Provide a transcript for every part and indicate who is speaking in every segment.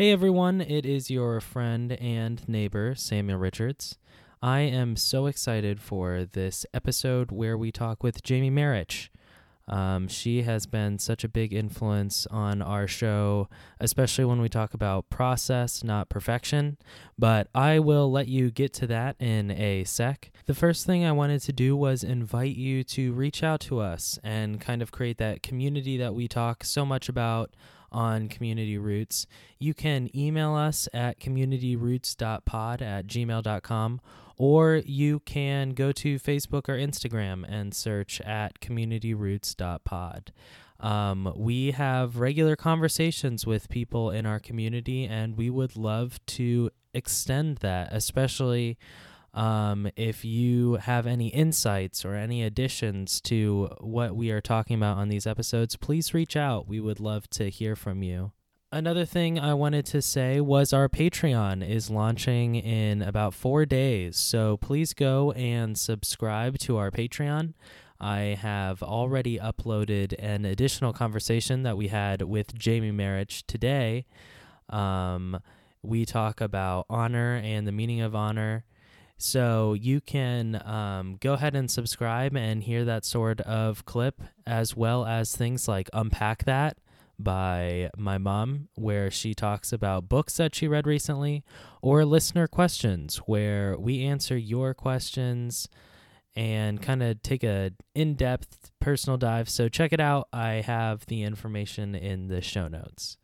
Speaker 1: Hey everyone, it is your friend and neighbor, Samuel Richards. I am so excited for this episode where we talk with Jamie Marich. Um, she has been such a big influence on our show, especially when we talk about process, not perfection. But I will let you get to that in a sec. The first thing I wanted to do was invite you to reach out to us and kind of create that community that we talk so much about on Community Roots. You can email us at communityroots.pod at gmail.com or you can go to Facebook or Instagram and search at communityroots.pod. Um, we have regular conversations with people in our community, and we would love to extend that, especially um, if you have any insights or any additions to what we are talking about on these episodes, please reach out. We would love to hear from you. Another thing I wanted to say was our Patreon is launching in about four days. So please go and subscribe to our Patreon. I have already uploaded an additional conversation that we had with Jamie Marich today. Um, we talk about honor and the meaning of honor. So you can um, go ahead and subscribe and hear that sort of clip, as well as things like Unpack That by my mom, where she talks about books that she read recently, or listener questions, where we answer your questions and kind of take a in-depth personal dive. So check it out. I have the information in the show notes.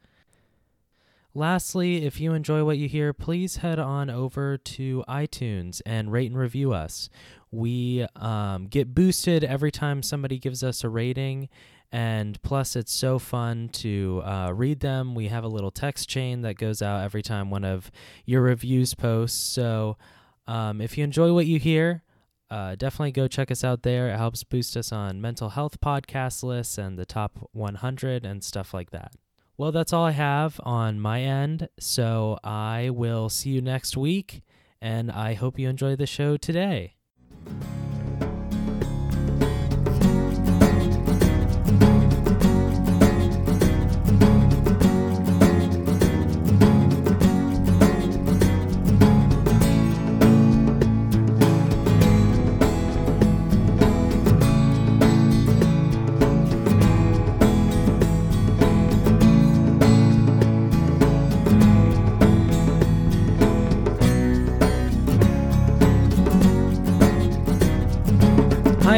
Speaker 1: Lastly, if you enjoy what you hear, please head on over to iTunes and rate and review us. We um, get boosted every time somebody gives us a rating, and plus, it's so fun to uh, read them. We have a little text chain that goes out every time one of your reviews posts. So, um, if you enjoy what you hear, uh, definitely go check us out there. It helps boost us on mental health podcast lists and the top 100 and stuff like that. Well, that's all I have on my end. So I will see you next week, and I hope you enjoy the show today.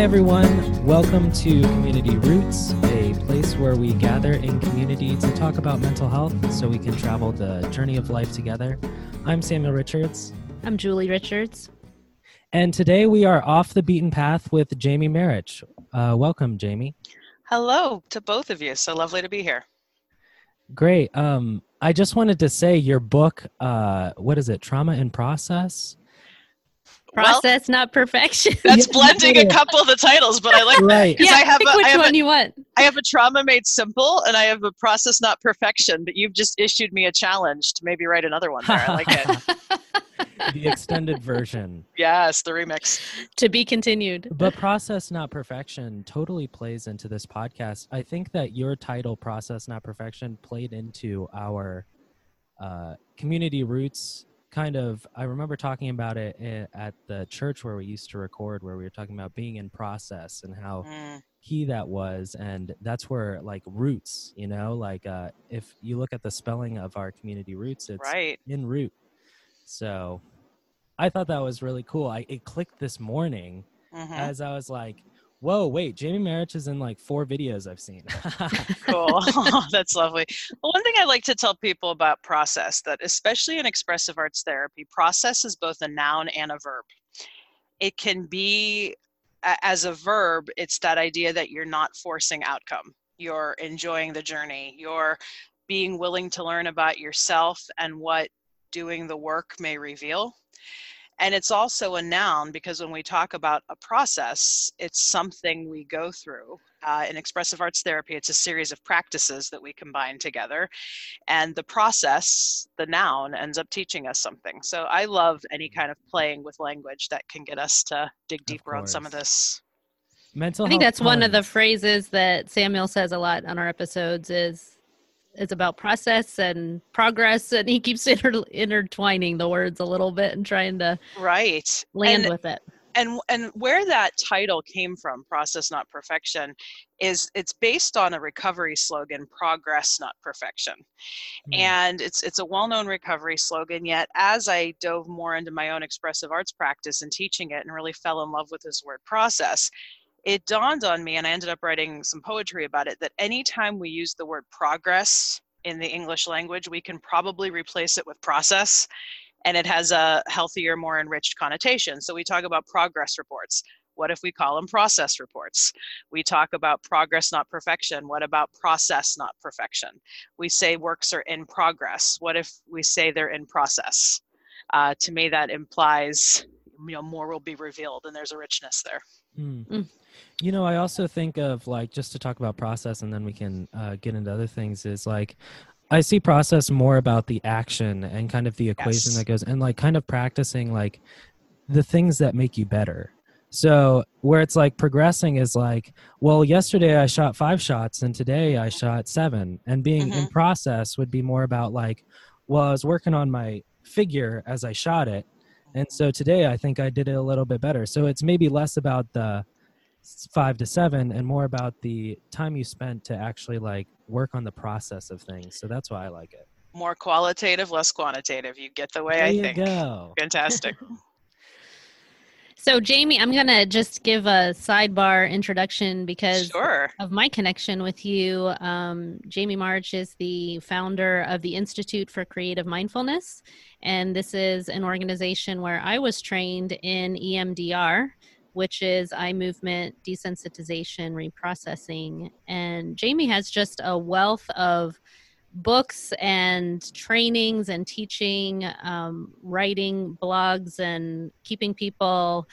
Speaker 1: Everyone. Welcome to Community Roots, a place where we gather in community to talk about mental health so we can travel the journey of life together. I'm Samuel Richards.
Speaker 2: I'm Julie Richards.
Speaker 1: And today we are off the beaten path with Jamie Marich. Uh, welcome, Jamie.
Speaker 3: Hello to both of you. So lovely to be here.
Speaker 1: Great. Um, I just wanted to say your book, uh, what is it, Trauma in Process?
Speaker 2: Process, well, not perfection.
Speaker 3: That's blending a couple of the titles, but I like
Speaker 1: right.
Speaker 2: Yeah,
Speaker 3: I have
Speaker 2: pick
Speaker 3: a,
Speaker 2: which
Speaker 3: I have
Speaker 2: one
Speaker 3: a,
Speaker 2: you want.
Speaker 3: I have a trauma made simple, and I have a process, not perfection. But you've just issued me a challenge to maybe write another one there. I like it.
Speaker 1: the extended version.
Speaker 3: Yes, the remix.
Speaker 2: To be continued.
Speaker 1: But process, not perfection, totally plays into this podcast. I think that your title, process, not perfection, played into our uh, community roots kind of i remember talking about it at the church where we used to record where we were talking about being in process and how
Speaker 3: Mm.
Speaker 1: key that was and that's where like roots you know like uh if you look at the spelling of our community roots it's
Speaker 3: Right.
Speaker 1: in root so i thought that was really cool i it clicked this morning
Speaker 3: Mhm.
Speaker 1: as i was like whoa wait jamie marich is in like four videos i've seen
Speaker 3: cool. That's lovely. Well, one thing I like to tell people about process that, especially in expressive arts therapy, process is both a noun and a verb. It can be, as a verb, it's that idea that you're not forcing outcome. You're enjoying the journey. You're being willing to learn about yourself and what doing the work may reveal. And it's also a noun because when we talk about a process, it's something we go through. Uh, in expressive arts therapy, it's a series of practices that we combine together. And the process, the noun, ends up teaching us something. So I love any kind of playing with language that can get us to dig deeper on some of this.
Speaker 1: mental
Speaker 2: I think
Speaker 1: health
Speaker 2: that's one of the phrases that Samuel says a lot on our episodes is it's about process and progress, and he keeps inter- intertwining the words a little bit and trying to
Speaker 3: right
Speaker 2: land
Speaker 3: and,
Speaker 2: with it.
Speaker 3: And and where that title came from, process not perfection, is it's based on a recovery slogan, progress not perfection. Mm. And it's it's a well-known recovery slogan, yet as I dove more into my own expressive arts practice and teaching it and really fell in love with this word process, it dawned on me, and I ended up writing some poetry about it, that anytime we use the word progress in the English language, we can probably replace it with process, and it has a healthier, more enriched connotation. So we talk about progress reports. What if we call them process reports? We talk about progress, not perfection. What about process, not perfection? We say works are in progress. What if we say they're in process? Uh, to me, that implies you know more will be revealed, and there's a richness there.
Speaker 1: Mm. Mm. You know, I also think of like just to talk about process, and then we can uh, get into other things. Is like I see process more about the action and kind of the equation yes. that goes, and like kind of practicing like the things that make you better. So where it's like progressing is like, well, yesterday I shot five shots and today I shot seven, and being mm-hmm. in process would be more about like, well, I was working on my figure as I shot it, and so today I think I did it a little bit better. So it's maybe less about the five to seven and more about the time you spent to actually like work on the process of things. So that's why I like it.
Speaker 3: More qualitative, less quantitative. You get the way
Speaker 1: there
Speaker 3: I
Speaker 1: you
Speaker 3: think.
Speaker 1: Go.
Speaker 3: Fantastic.
Speaker 2: So, Jamie, I'm going to just give a sidebar introduction because
Speaker 3: sure.
Speaker 2: of my connection with you. Um, Jamie Marich is the founder of the Institute for Creative Mindfulness. And this is an organization where I was trained in EMDR, which is eye movement desensitization reprocessing. And Jamie has just a wealth of books and trainings and teaching, um, writing blogs, and keeping people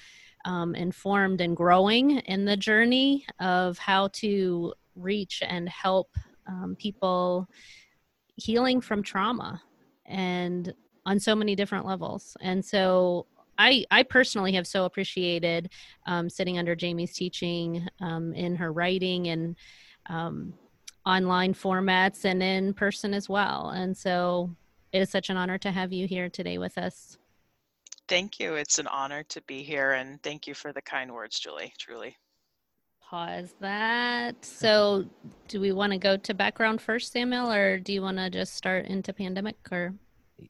Speaker 2: um, informed and growing in the journey of how to reach and help um, people healing from trauma and on so many different levels. And so I, I personally have so appreciated um, sitting under Jamie's teaching um, in her writing and um, online formats and in person as well. And so it is such an honor to have you here today with us.
Speaker 3: Thank you. It's an honor to be here. And thank you for the kind words, Julie, truly.
Speaker 2: Pause that. So, do we want to go to background first, Samuel, or do you want to just start into pandemic or?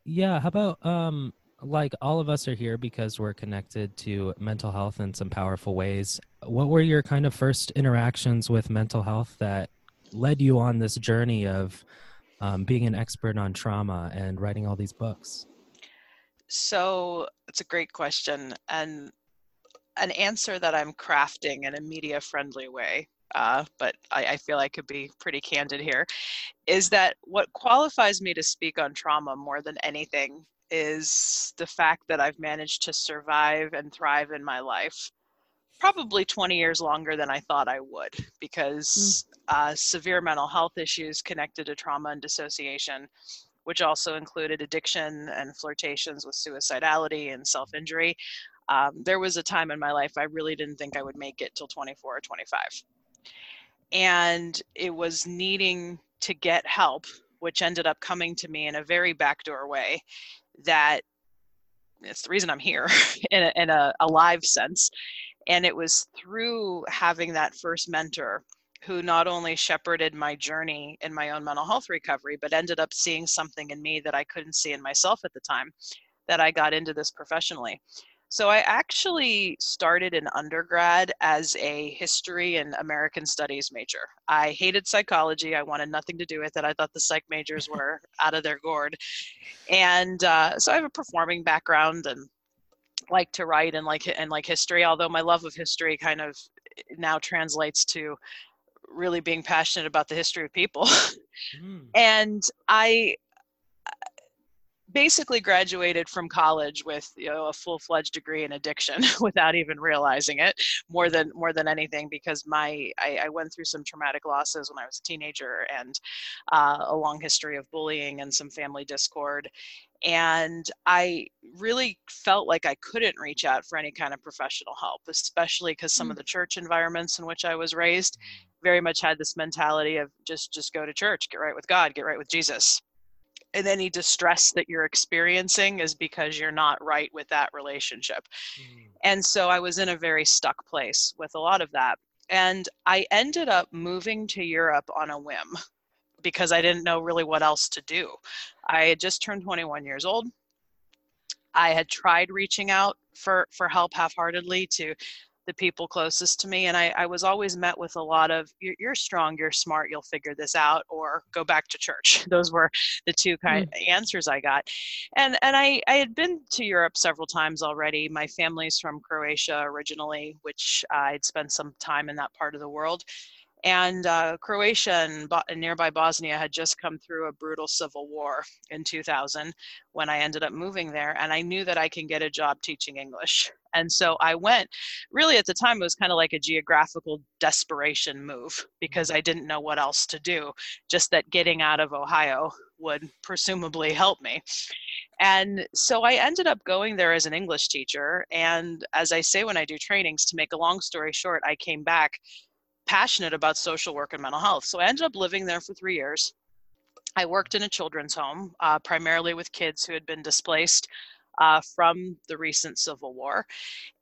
Speaker 1: Yeah, how about um like all of us are here because we're connected to mental health in some powerful ways. What were your kind of first interactions with mental health that led you on this journey of um, being an expert on trauma and writing all these books?
Speaker 3: So it's a great question and an answer that I'm crafting in a media friendly way. Uh, but I, I feel I could be pretty candid here. Is that what qualifies me to speak on trauma more than anything is the fact that I've managed to survive and thrive in my life probably 20 years longer than I thought I would because mm. uh, severe mental health issues connected to trauma and dissociation, which also included addiction and flirtations with suicidality and self injury. Um, there was a time in my life I really didn't think I would make it till 24 or 25. And it was needing to get help, which ended up coming to me in a very backdoor way that it's the reason I'm here in a, in a, a live sense. And it was through having that first mentor who not only shepherded my journey in my own mental health recovery, but ended up seeing something in me that I couldn't see in myself at the time that I got into this professionally. So I actually started in undergrad as a history and American studies major. I hated psychology. I wanted nothing to do with it. I thought the psych majors were out of their gourd. And uh, so I have a performing background and like to write and like and like history, although my love of history kind of now translates to really being passionate about the history of people. Mm. and I basically graduated from college with you know a full-fledged degree in addiction without even realizing it more than more than anything because my I, I went through some traumatic losses when I was a teenager and uh, a long history of bullying and some family discord and I really felt like I couldn't reach out for any kind of professional help, especially because some of mm. the church environments in which I was raised very much had this mentality of just just go to church, get right with God, get right with Jesus. And any distress that you're experiencing is because you're not right with that relationship. Mm. And so I was in a very stuck place with a lot of that. And I ended up moving to Europe on a whim because I didn't know really what else to do. I had just turned 21 years old. I had tried reaching out for for help half-heartedly to the people closest to me and I, I was always met with a lot of you're, you're, strong you're smart you'll figure this out or go back to church those were the two kind mm. answers i got and and I, I had been to europe several times already my family's from croatia originally which i'd spent some time in that part of the world and uh, Croatia and, Bo- and, nearby Bosnia had just come through a brutal civil war in 2000 when I ended up moving there. And I knew that I can get a job teaching English. And so I went, really at the time, it was kind of like a geographical desperation move because I didn't know what else to do, just that getting out of Ohio would presumably help me. And so I ended up going there as an English teacher. And as I say when I do trainings, to make a long story short, I came back passionate about social work and mental health. So I ended up living there for three years. I worked in a children's home, uh, primarily with kids who had been displaced uh, from the recent Civil War.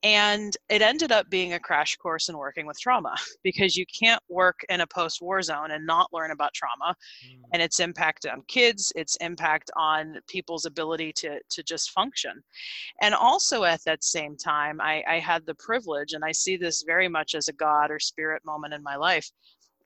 Speaker 3: And it ended up being a crash course in working with trauma because you can't work in a post war zone and not learn about trauma mm. and its impact on kids, its impact on people's ability to, to just function. And also at that same time, I, I had the privilege, and I see this very much as a God or spirit moment in my life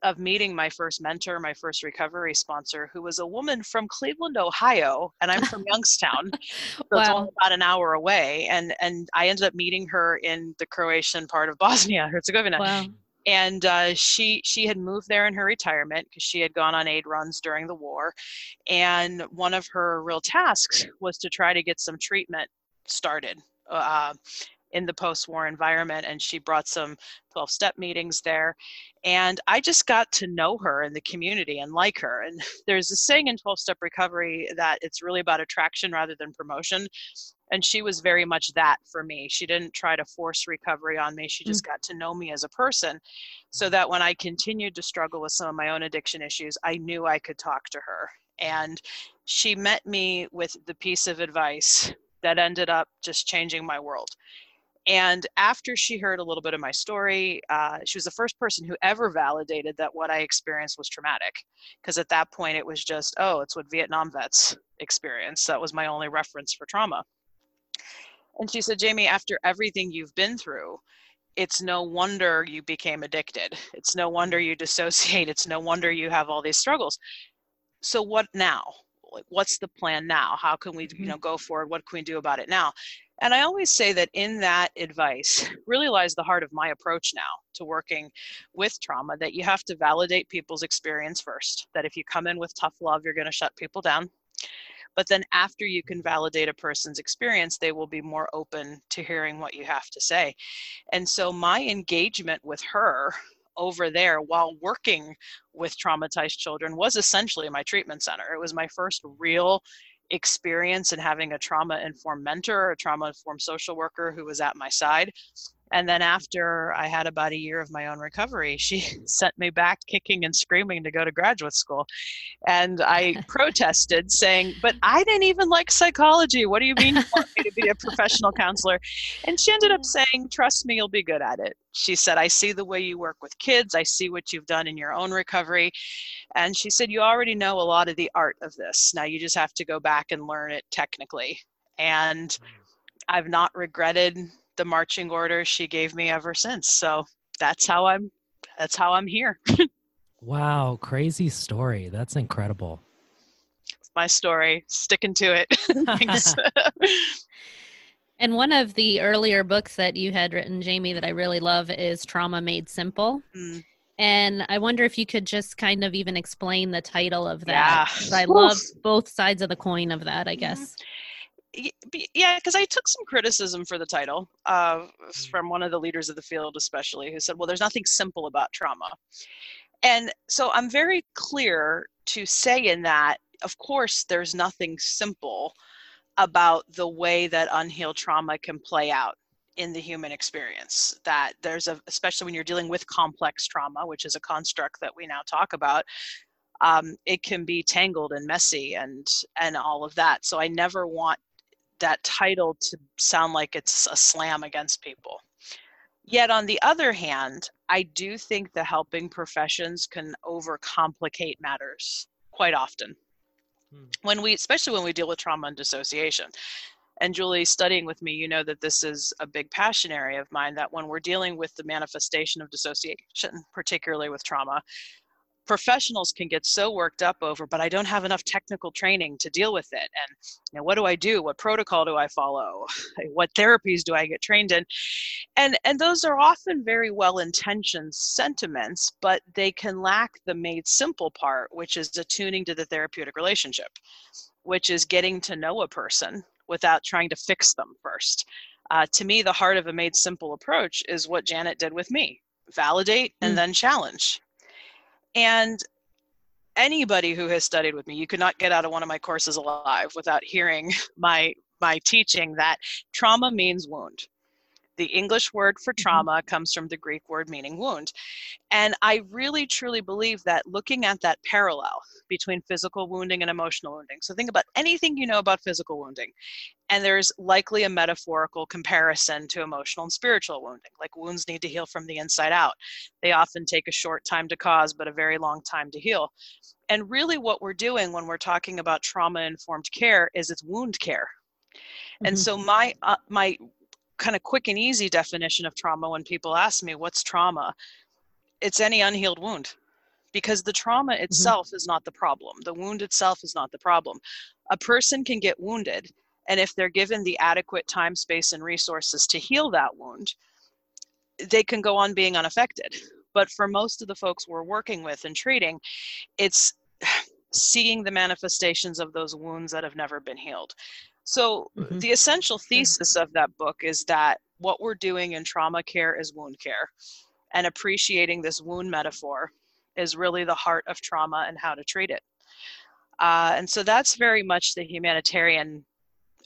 Speaker 3: of meeting my first mentor, my first recovery sponsor, who was a woman from Cleveland, Ohio, and I'm from Youngstown, so wow. it's only about an hour away. And and I ended up meeting her in the Croatian part of Bosnia Herzegovina. Wow. And uh, she she had moved there in her retirement because she had gone on aid runs during the war, and one of her real tasks was to try to get some treatment started. Uh, in the post-war environment and she brought some 12 step meetings there. And i just got to know her in the community and like her. And there's a saying in 12 step recovery that it's really about attraction rather than promotion. And she was very much that for me. She didn't try to force recovery on me. She just mm-hmm. got to know me as a person so that when i continued to struggle with some of my own addiction issues i knew i could talk to her. And she met me with the piece of advice that ended up just changing my world and after she heard a little bit of my story, uh, she was the first person who ever validated that what I experienced was traumatic. Because at that point, it was just, oh, it's what Vietnam vets experience. That was my only reference for trauma. And she said, Jamie, after everything you've been through, it's no wonder you became addicted. It's no wonder you dissociate. It's no wonder you have all these struggles. So, what now? What's the plan now? How can we, you mm-hmm. know, go forward? What can we do about it now? And I always say that in that advice really lies the heart of my approach now to working with trauma that you have to validate people's experience first. That if you come in with tough love, you're going to shut people down. But then after you can validate a person's experience, they will be more open to hearing what you have to say. And so my engagement with her over there while working with traumatized children was essentially my treatment center. It was my first real experience in having a trauma informed mentor, a trauma informed social worker who was at my side. And then after I had about a year of my own recovery, she sent me back kicking and screaming to go to graduate school. And I protested, saying, But I didn't even like psychology. What do you mean you want me to be a professional counselor? And she ended up saying, Trust me, you'll be good at it. She said, I see the way you work with kids. I see what you've done in your own recovery. And she said, You already know a lot of the art of this. Now you just have to go back and learn it technically. And mm. I've not regretted the marching orders she gave me ever since. So that's how I'm that's how I'm here.
Speaker 1: wow, crazy story. That's incredible.
Speaker 3: It's my story. Sticking to it.
Speaker 2: and one of the earlier books that you had written, Jamie, that I really love is Trauma Made Simple. Mm. And I wonder if you could just kind of even explain the title of that. Yeah. I love both sides of the coin of that, I guess. Mm-hmm
Speaker 3: yeah because i took some criticism for the title uh, mm. from one of the leaders of the field especially who said well there's nothing simple about trauma and so i'm very clear to say in that of course there's nothing simple about the way that unhealed trauma can play out in the human experience that there's a especially when you're dealing with complex trauma which is a construct that we now talk about um, it can be tangled and messy and and all of that so i never want that title to sound like it's a slam against people yet on the other hand i do think the helping professions can overcomplicate matters quite often hmm. when we especially when we deal with trauma and dissociation and Julie, studying with me, you know that this is a big passion area of mine. That when we're dealing with the manifestation of dissociation, particularly with trauma, professionals can get so worked up over but i don't have enough technical training to deal with it and you know, what do i do what protocol do i follow what therapies do i get trained in and and those are often very well intentioned sentiments but they can lack the made simple part which is attuning to the therapeutic relationship which is getting to know a person without trying to fix them first. Uh, to me, the heart of a made simple approach is what Janet did with me validate and mm. then challenge. And anybody who has studied with me, you could not get out of one of my courses alive without hearing my my teaching that trauma means wound. The English word for mm-hmm. trauma comes from the Greek word meaning wound. And I really truly believe that looking at that parallel between physical wounding and emotional wounding. So think about anything you know about physical wounding. And there's likely a metaphorical comparison to emotional and spiritual wounding. Like wounds need to heal from the inside out. They often take a short time to cause, but a very long time to heal. And really, what we're doing when we're talking about trauma informed care is it's wound care. And mm-hmm. so my uh, my kind of quick and easy definition of trauma when people ask me what's trauma it's any unhealed wound because the trauma mm-hmm. itself mm-hmm. is not the problem the wound itself is not the problem a person can get wounded and if they're given the adequate time space and resources to heal that wound they can go on being unaffected but for most of the folks we're working with and treating it's seeing the manifestations of those wounds that have never been healed so, mm-hmm. the essential thesis of that book is that what we're doing in trauma care is wound care, and appreciating this wound metaphor is really the heart of trauma and how to treat it. Uh, and so, that's very much the humanitarian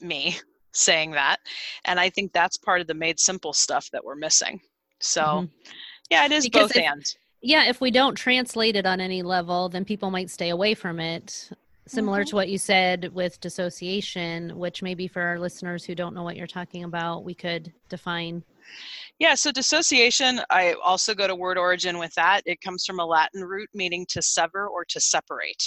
Speaker 3: me saying that. And I think that's part of the made simple stuff that we're missing. So, mm-hmm. yeah, it is because both
Speaker 2: if,
Speaker 3: and.
Speaker 2: Yeah, if we don't translate it on any level, then people might stay away from it similar mm-hmm. to what you said with dissociation which maybe for our listeners who don't know what you're talking about we could define
Speaker 3: yeah so dissociation i also go to word origin with that it comes from a latin root meaning to sever or to separate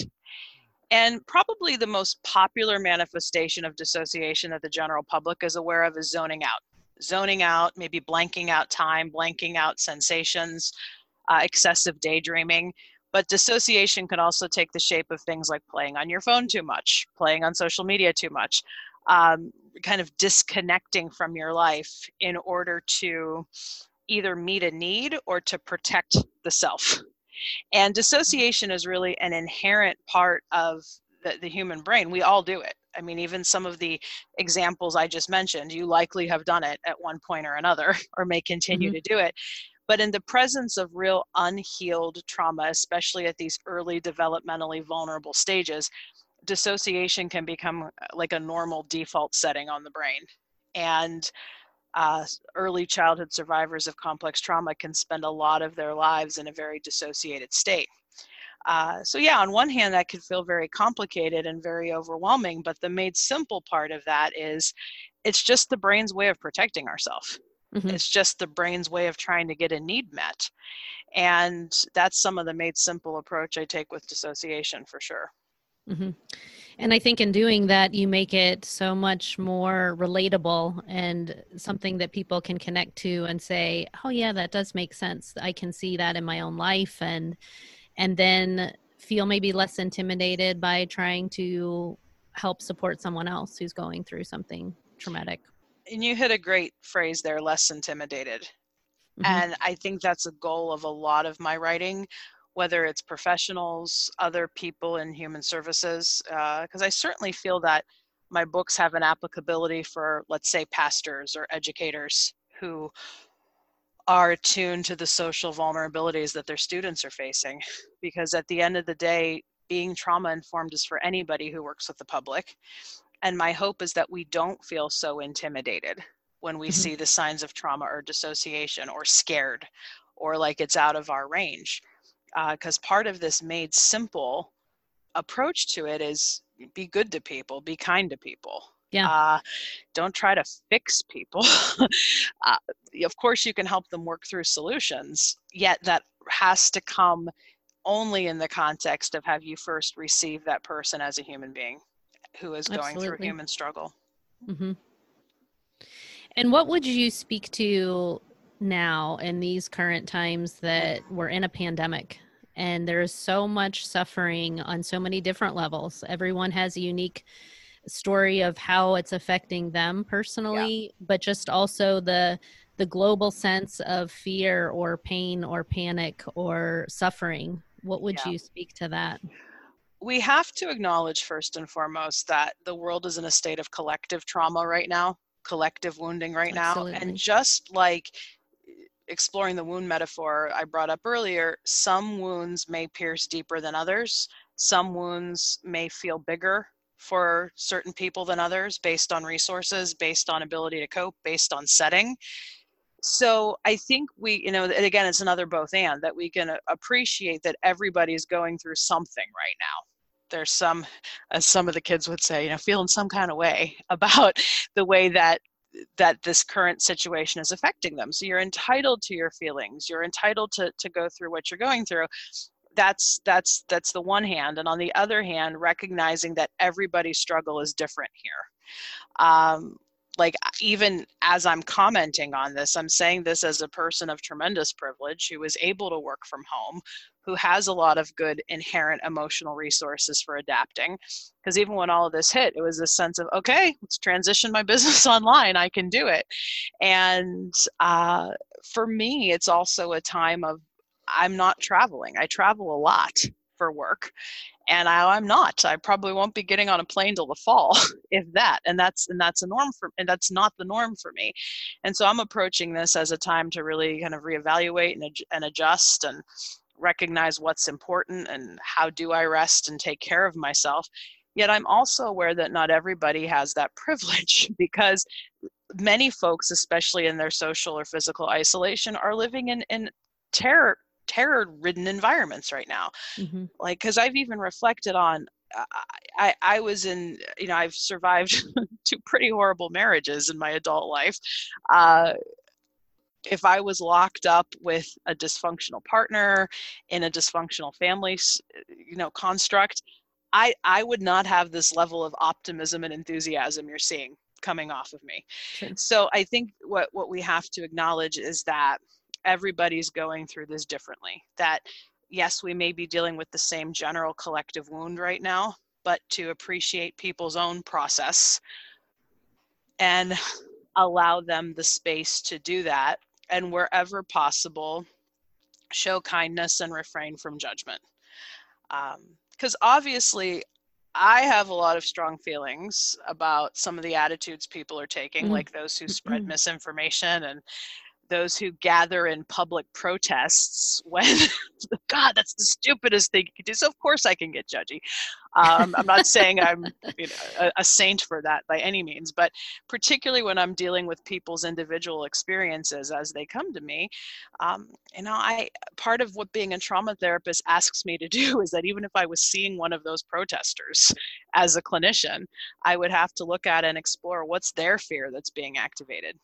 Speaker 3: and probably the most popular manifestation of dissociation that the general public is aware of is zoning out zoning out maybe blanking out time blanking out sensations uh, excessive daydreaming but dissociation can also take the shape of things like playing on your phone too much, playing on social media too much, um, kind of disconnecting from your life in order to either meet a need or to protect the self. And dissociation is really an inherent part of the, the human brain. We all do it. I mean, even some of the examples I just mentioned, you likely have done it at one point or another, or may continue mm-hmm. to do it. But in the presence of real unhealed trauma, especially at these early developmentally vulnerable stages, dissociation can become uh, like a normal default setting on the brain. And uh, early childhood survivors of complex trauma can spend a lot of their lives in a very dissociated state. Uh, so, yeah, on one hand, that could feel very complicated and very overwhelming, but the made simple part of that is it's just the brain's way of protecting ourselves. Mm-hmm. It's just the brain's way of trying to get a need met. And that's some of the made simple approach I take with dissociation for sure.
Speaker 2: Mm-hmm. And I think in doing that, you make it so much more relatable and something that people can connect to and say, "Oh yeah, that does make sense. I can see that in my own life," and and then feel maybe less intimidated by trying to help support someone else who's going through something traumatic
Speaker 3: and you hit a great phrase there less intimidated mm-hmm. and i think that's a goal of a lot of my writing whether it's professionals other people in human services because uh, i certainly feel that my books have an applicability for let's say pastors or educators who are attuned to the social vulnerabilities that their students are facing because at the end of the day being trauma informed is for anybody who works with the public and my hope is that we don't feel so intimidated when we
Speaker 2: Mhm.
Speaker 3: see the signs of trauma or dissociation or scared or like it's out of our range. Because part of this made simple approach to it is be good to people, be kind to people.
Speaker 2: Yeah.
Speaker 3: Uh, don't try to fix people. uh, of course, you can help them work through solutions, yet that has to come only in the context of have you first received that person as a human being who is going through
Speaker 2: Absolutely.
Speaker 3: human struggle.
Speaker 2: hmm And what would you speak to now in these current times that we're in a pandemic and there's so much suffering on so many different levels? Everyone has a unique story of how it's affecting them personally, but just also the the global sense of fear or pain or panic or suffering. What would
Speaker 3: Yeah.
Speaker 2: you speak to that?
Speaker 3: we have to acknowledge first and foremost that the world is in a state of collective trauma right now, collective wounding right now. And just like exploring the wound metaphor I brought up earlier, some wounds may pierce deeper than others. Some wounds may feel bigger for certain people than others based on resources, based on ability to cope, based on setting. So I think we, you know, and again, it's another both and that we can appreciate that everybody's going through something right now. There's some, as some of the kids would say, you know, feeling some kind of way about the way that that this current situation is affecting them. So you're entitled to your feelings. You're entitled to to go through what you're going through. That's that's that's the one hand, and on the other hand, recognizing that everybody's struggle is different here. Um, like even as I'm commenting on this, I'm saying this as a person of tremendous privilege who is able to work from home, who has a lot of good inherent emotional resources for adapting. Because even when all of this hit, it was a sense of, okay, let's transition my business online. I can do it. And uh, for me, it's also a time of I'm not traveling. I travel a lot for work and I, I'm not. I probably won't be getting on a plane till the fall, if that. And that's and that's a norm for and that's not the norm for me. And so I'm approaching this as a time to really kind of reevaluate and, and adjust and recognize what's important and how do I rest and take care of myself. Yet I'm also aware that not everybody has that privilege because many folks, especially in their social or physical isolation, are living in, in terror terror ridden environments right now.
Speaker 2: Hmm
Speaker 3: like because i've even reflected on I, I i was in you know i've survived two pretty horrible marriages in my adult life. Uh if i was locked up with a dysfunctional partner in a dysfunctional family you know construct i i would not have this level of optimism and enthusiasm you're seeing coming off of me.
Speaker 2: Sure.
Speaker 3: so i think what what we have to acknowledge is that everybody's going through this differently that yes we may be dealing with the same general collective wound right now but to appreciate people's own process and allow them the space to do that and wherever possible show kindness and refrain from judgment because obviously i have a lot of strong feelings about some of the attitudes people are taking
Speaker 2: Mhm.
Speaker 3: like those who spread misinformation and those who gather in public protests when god that's the stupidest thing you could do. So of course i can get judgy. Um, i'm not saying i'm you know, a, a saint for that by any means but particularly when i'm dealing with people's individual experiences as they come to me um, you know i part of what being a trauma therapist asks me to do is that even if i was seeing one of those protesters as a clinician i would have to look at and explore what's their fear that's being activated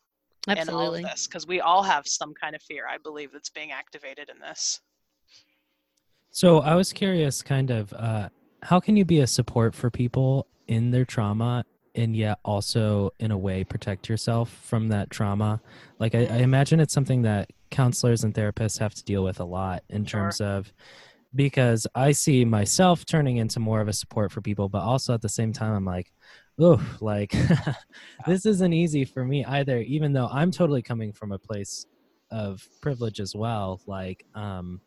Speaker 3: in all
Speaker 2: Absolutely.
Speaker 3: of this because we all have some kind of fear i believe that's being activated in this
Speaker 1: So I was curious, kind of, uh, how can you be a support for people in their trauma and yet also, in a way, protect yourself from that trauma? Like, I, I imagine it's something that counselors and therapists have to deal with a lot in
Speaker 3: Sure.
Speaker 1: terms of because I see myself turning into more of a support for people, but also at the same time, I'm like, oh, like this isn't easy for me either, even though I'm totally coming from a place of privilege as well. Like, um,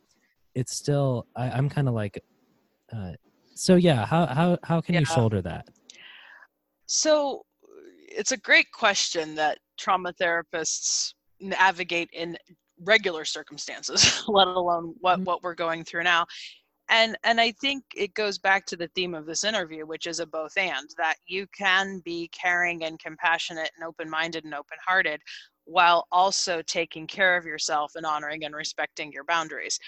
Speaker 1: it's still I, I'm kind of like, uh, so yeah. How how how can you shoulder that?
Speaker 3: So it's a great question that trauma therapists navigate in regular circumstances, let alone what,
Speaker 2: Mhm.
Speaker 3: what we're going through now. And and i think it goes back to the theme of this interview which is a both and that you can be caring and compassionate and open-minded and open-hearted while also taking care of yourself and honoring and respecting your boundaries.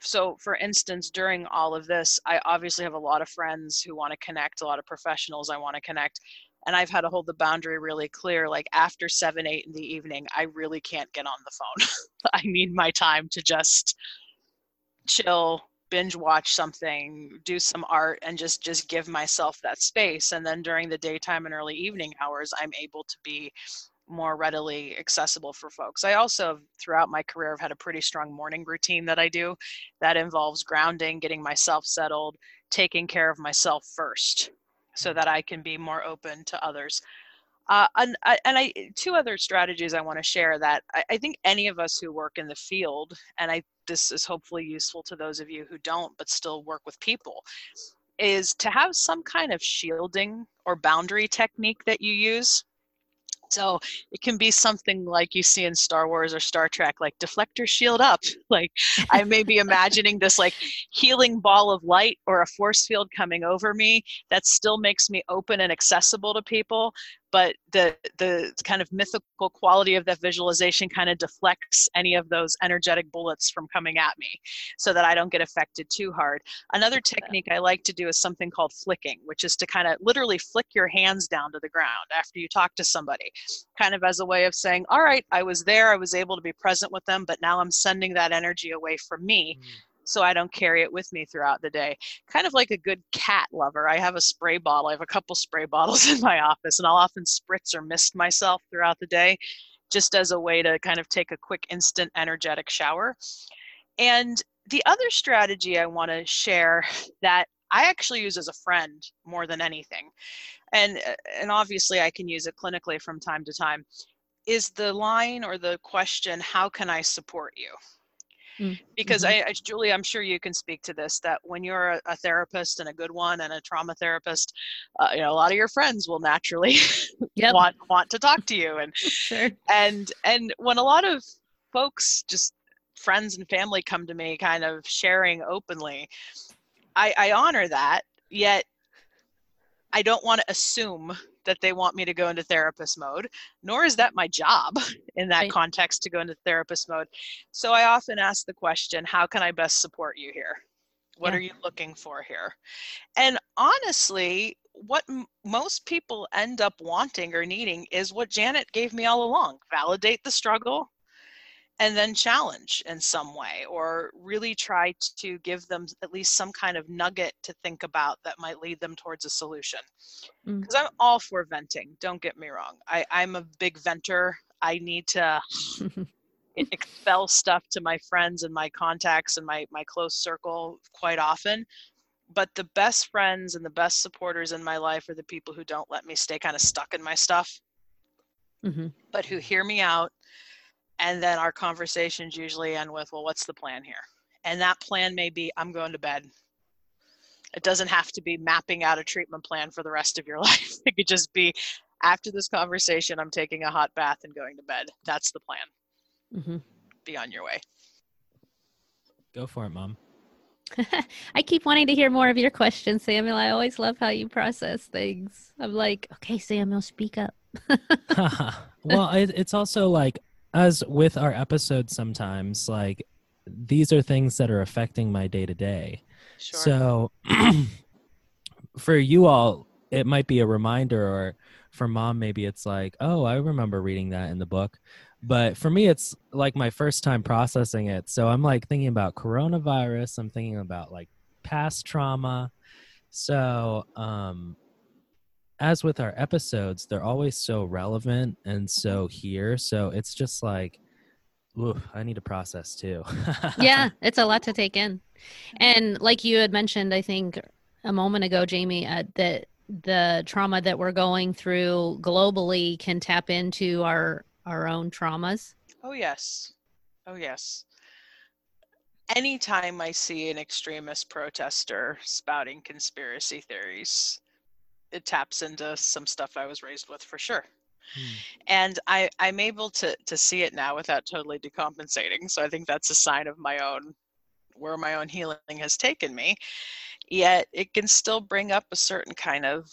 Speaker 3: So for instance during all of this i obviously have a lot of friends who want to connect a lot of professionals i want to connect and i've had to hold the boundary really clear like after 7 8 in the evening i really can't get on the phone. I need my time to just chill binge watch something do some art and just just give myself that space and then during the daytime and early evening hours i'm able to be more readily accessible for folks. I also, throughout my career, have had a pretty strong morning routine that I do that involves grounding, getting myself settled, taking care of myself first so that I can be more open to others. Uh, and, and I, two other strategies I want to share that I, I think any of us who work in the field, and I, this is hopefully useful to those of you who don't, but still work with people, is to have some kind of shielding or boundary technique that you use so it can be something like you see in Star Wars or Star Trek, like deflector shield up. Like I may be imagining this like healing ball of light or a force field coming over me that still makes me open and accessible to people, but the the kind of mythical quality of that visualization kind of deflects any of those energetic bullets from coming at me so that I don't get affected too hard. Another technique I like to do is something called flicking, which is to kind of literally flick your hands down to the ground after you talk to somebody, kind of as a way of saying, All right, I was there, I was able to be present with them, but now I'm sending that energy away from me. Mm so I don't carry it with me throughout the day. Kind of like a good cat lover. I have a spray bottle. I have a couple spray bottles in my office, and I'll often spritz or mist myself throughout the day just as a way to kind of take a quick, instant, energetic shower. And the other strategy I want to share that I actually use as a friend more than anything, and and obviously I can use it clinically from time to time, is the line or the question, "How can I support you?" Mm, because mm-hmm. I, I, Julie, I'm sure you can speak to this. That when you're a, a therapist and a good one and a trauma therapist, uh, you know a lot of your friends will naturally yep. want want to talk to you, and
Speaker 2: sure.
Speaker 3: and and when a lot of folks just friends and family come to me, kind of sharing openly, I, I honor that. Yet I don't want to assume that they want me to go into therapist mode, nor is that my job in that right. context to go into therapist mode. So I often ask the question, how can I best support you here? What yeah. are you looking for here? And honestly, what m- most people end up wanting or needing is what Janet gave me all along validate the struggle, and then challenge in some way or really try to give them at least some kind of nugget to think about that might lead them towards a solution because mm. i'm all for venting don't get me wrong I, i'm a big venter i need to expel stuff to my friends and my contacts and my, my close circle quite often but the best friends and the best supporters in my life are the people who don't let me stay kind of stuck in my stuff mm-hmm. but who hear me out and then our conversations usually end with well what's the plan here and that plan may be i'm going to bed it doesn't have to be mapping out a treatment plan for the rest of your life it could just be after this conversation i'm taking a hot bath and going to bed that's the plan mm-hmm. be on your way
Speaker 1: go for it mom
Speaker 2: I keep wanting to hear more of your questions, Samuel. I always love how you process things. I'm like, okay, Samuel, speak up.
Speaker 1: well, it, it's also like as with our episodes sometimes like these are things that are affecting my day to day so for you all it might be a reminder or for mom maybe it's like oh i remember reading that in the book. But for me it's like my first time processing it. So i'm like thinking about coronavirus. I'm thinking about like past trauma. So um as with our episodes, they're always so relevant and so here. So it's just like, ooh, I need to process too.
Speaker 2: yeah, it's a lot to take in. And like you had mentioned, I think a moment ago, Jamie, uh, that the trauma that we're going through globally can tap into our our own traumas.
Speaker 3: Oh yes. Oh yes. Anytime I see an extremist protester spouting conspiracy theories, it taps into some stuff I was raised with for sure. Hmm. And I, I'm able to to see it now without totally decompensating. So I think that's a sign of my own where my own healing has taken me yet it can still bring up a certain kind of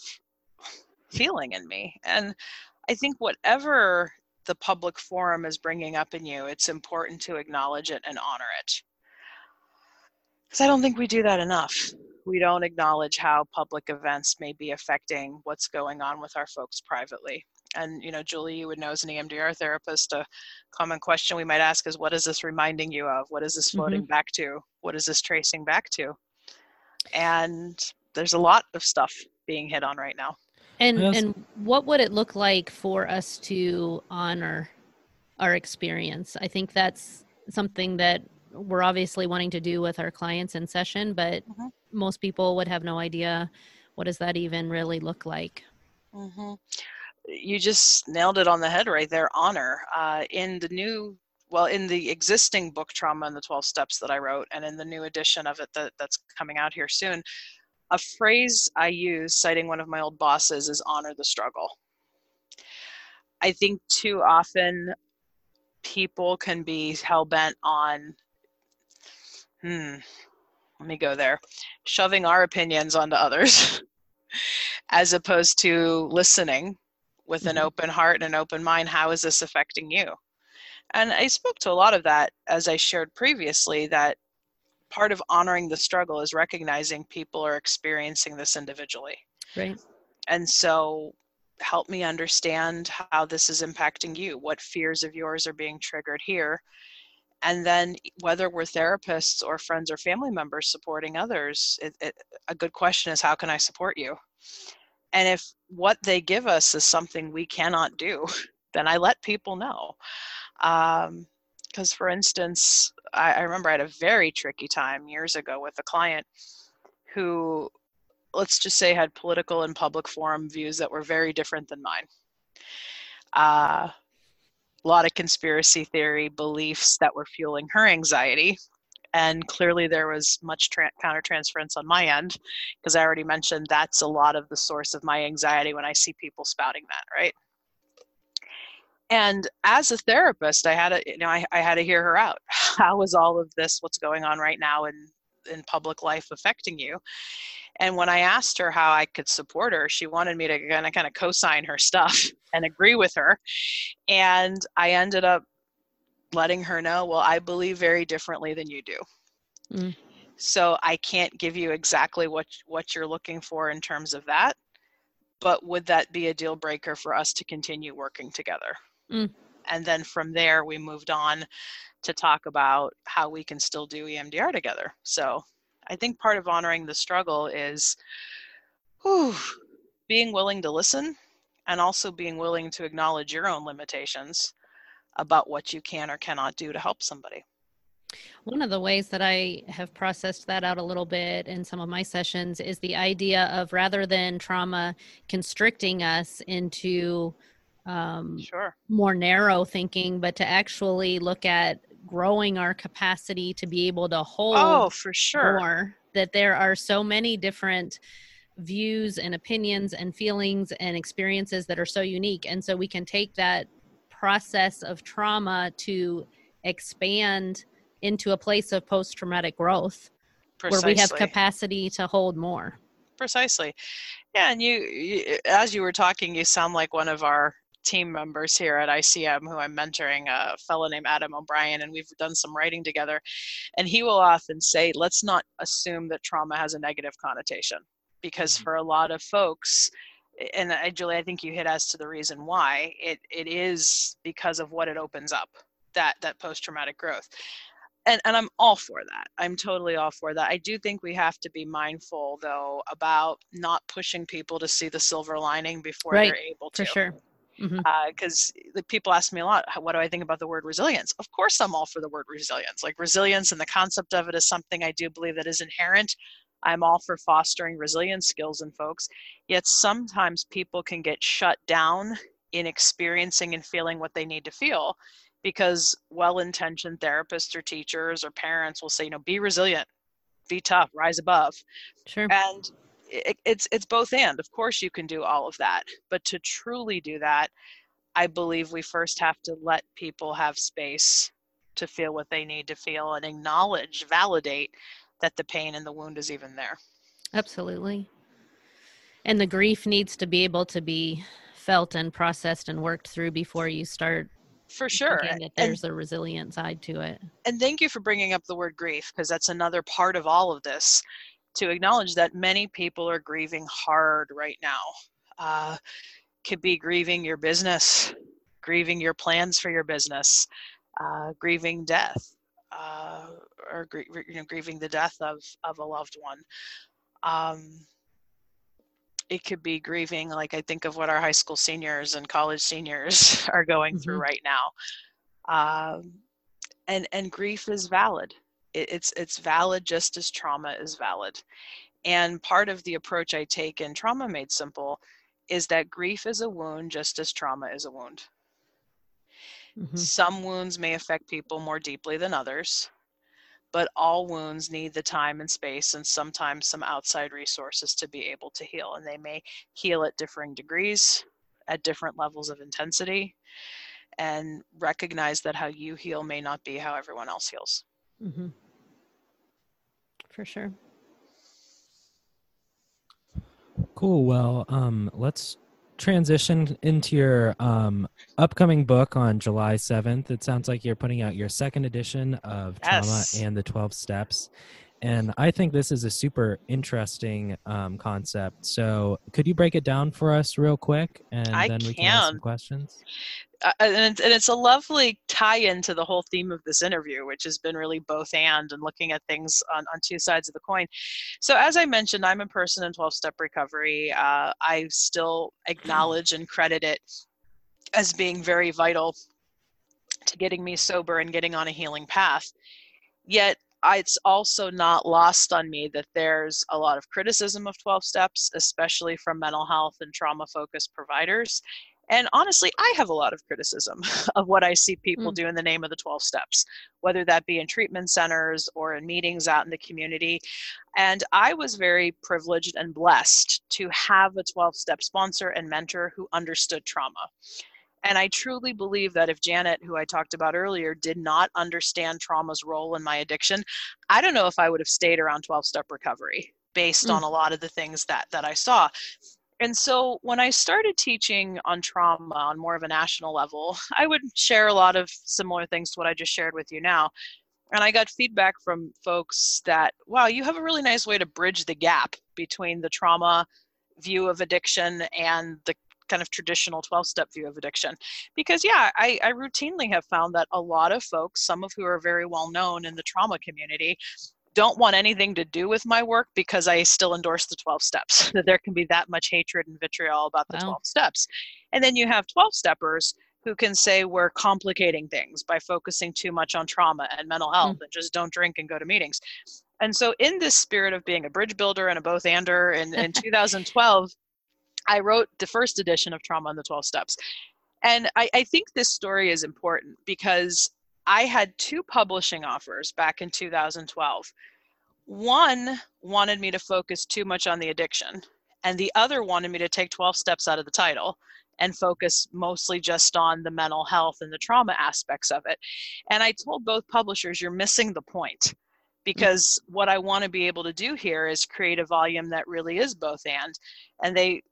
Speaker 3: feeling in me and i think whatever the public forum is bringing up in you it's important to acknowledge it and honor it because i don't think we do that enough we don't acknowledge how public events may be affecting what's going on with our folks privately and you know julie you would know as an emdr therapist a common question we might ask is what is this reminding you of what is this floating mm-hmm. back to what is this tracing back to and there's a lot of stuff being hit on right now
Speaker 2: and yes. and what would it look like for us to honor our experience i think that's something that we're obviously wanting to do with our clients in session but mm-hmm. Most people would have no idea what does that even really look like?
Speaker 3: Mm-hmm. You just nailed it on the head right there honor. Uh, in the new well in the existing book trauma and the 12 steps that i wrote and in the new edition of it that, that's coming out here soon a phrase i use citing one of my old bosses is honor the struggle. I think too often people can be hell-bent on hmm let me go there. Shoving our opinions onto others as opposed to listening with an mm-hmm. open heart and an open mind. How is this affecting you? And i spoke to a lot of that as i shared previously that part of honoring the struggle is recognizing people are experiencing this individually.
Speaker 2: Right.
Speaker 3: And so help me understand how this is impacting you. What fears of yours are being triggered here and then whether we're therapists or friends or family members supporting others it, it, a good question is how can i support you and if what they give us is something we cannot do, then I let people know. Because, um, for instance, I, I remember I had a very tricky time years ago with a client who, let's just say, had political and public forum views that were very different than mine. Uh, a lot of conspiracy theory beliefs that were fueling her anxiety. And clearly there was much tra- countertransference on my end because i already mentioned that's a lot of the source of my anxiety when i see people spouting that right? And as a therapist i had to you know I, I had to hear her out. How is all of this what's going on right now in in public life affecting you and when i asked her how i could support her she wanted me to kind of kind of co-sign her stuff and agree with her and i ended up letting her know, well, I believe very differently than you do. Mm. So I can't give you exactly what what you're looking for in terms of that. But would that be a deal breaker for us to continue working together? Mm. And then from there, we moved on to talk about how we can still do EMDR together. So I think part of honoring the struggle is whew, being willing to listen and also being willing to acknowledge your own limitations about what you can or cannot do to help somebody.
Speaker 2: One of the ways that I have processed that out a little bit in some of my sessions is the idea of rather than trauma constricting us into um,
Speaker 3: sure.
Speaker 2: more narrow thinking, but to actually look at growing our capacity to be able to hold
Speaker 3: oh, for sure.
Speaker 2: more. That there are so many different views and opinions and feelings and experiences that are so unique. And so we can take that process of trauma to expand into a place of post traumatic growth Precisely. where we have capacity to hold more.
Speaker 3: Precisely. Yeah, and you, you, as you were talking, you sound like one of our team members here at ICM who I'm mentoring, a fellow named Adam O'Brien, and we've done some writing together. And he will often say, let's not assume that trauma has a negative connotation because mm-hmm. for a lot of folks, and I, Julie, I think you hit as to the reason why it it is because of what it opens up that that post traumatic growth. And, and I'm all for that. I'm totally all for that. I do think we have to be mindful, though, about not pushing people to see the silver lining before
Speaker 2: right,
Speaker 3: they're able to.
Speaker 2: For sure
Speaker 3: because mm-hmm. uh, people ask me a lot what do i think about the word resilience of course i'm all for the word resilience like resilience and the concept of it is something i do believe that is inherent I'm all for fostering resilience skills in folks. Yet sometimes people can get shut down in experiencing and feeling what they need to feel because well intentioned therapists or teachers or parents will say, you know, be resilient, be tough, rise above.
Speaker 2: Sure.
Speaker 3: And it, it's it's both and. Of course you can do all of that, but to truly do that, I believe we first have to let people have space to feel what they need to feel and acknowledge, validate that the pain and the wound is even there.
Speaker 2: Absolutely. And the grief needs to be able to be felt and processed and worked through before you start
Speaker 3: for sure
Speaker 2: that there's and, a resilient side to it
Speaker 3: and thank you for bringing up the word grief because that's another part of all of this to acknowledge that many people are grieving hard right now. Uh, could be grieving your business grieving your plans for your business uh, grieving death uh, or you know, grieving the death of, of a loved one. Um, it could be grieving like i think of what our high school seniors and college seniors are going mm-hmm. through right now. Um, and and grief is valid it, it's it's valid just as trauma is valid and part of the approach i take in trauma made simple is that grief is a wound just as trauma is a wound mm-hmm. some wounds may affect people more deeply than others but all wounds need the time and space and sometimes some outside resources to be able to heal. And they may heal at differing degrees, at different levels of intensity, and recognize that how you heal may not be how everyone else heals.
Speaker 2: Mm-hmm. For sure.
Speaker 1: Cool. Well, um, let's transition into your um, upcoming book on July 7th. It sounds like you're putting out your second edition of
Speaker 3: yes.
Speaker 1: Trauma and the 12 Steps. And I think this is a super interesting um, concept. So, could you break it down for us real quick, and
Speaker 3: I
Speaker 1: then
Speaker 3: we
Speaker 1: can ask some questions?
Speaker 3: Uh, and, and it's a lovely tie-in to the whole theme of this interview, which has been really both and and looking at things on, on two sides of the coin. So, as I mentioned, I'm a person in 12-step recovery. Uh, I still acknowledge and credit it as being very vital to getting me sober and getting on a healing path. Yet it's also not lost on me that there's a lot of criticism of 12 steps, especially from mental health and trauma focused providers. And honestly, I have a lot of criticism of what I see people mm. do in the name of the 12 steps, whether that be in treatment centers or in meetings out in the community. And I was very privileged and blessed to have a 12 step sponsor and mentor who understood trauma. And I truly believe that if Janet, who I talked about earlier, did not understand trauma's role in my addiction, I don't know if I would have stayed around 12 step recovery based mm. on a lot of the things that that I saw. And so when I started teaching on trauma on more of a national level, I would share a lot of similar things to what I just shared with you now. And I got feedback from folks that, wow, you have a really nice way to bridge the gap between the trauma view of addiction and the kind of traditional 12 step view of addiction. Because, yeah, I, I routinely have found that a lot of folks, some of who are very well known in the trauma community, don't want anything to do with my work because I still endorse the 12 steps. That there can be that much hatred and vitriol about the wow. 12 steps. And then you have 12 steppers who can say we're complicating things by focusing too much on trauma and mental health mm. and just don't drink and go to meetings. And so, in this spirit of being a bridge builder and a both ander, in, in 2012, I wrote the first edition of Trauma and the 12 Steps. And I, I think this story is important because I had two publishing offers back in 2012. One wanted me to focus too much on the addiction, and the other wanted me to take 12 steps out of the title and focus mostly just on the mental health and the trauma aspects of it. And I told both publishers, you're missing the point because what I want to be able to do here is create a volume that really is both and. And they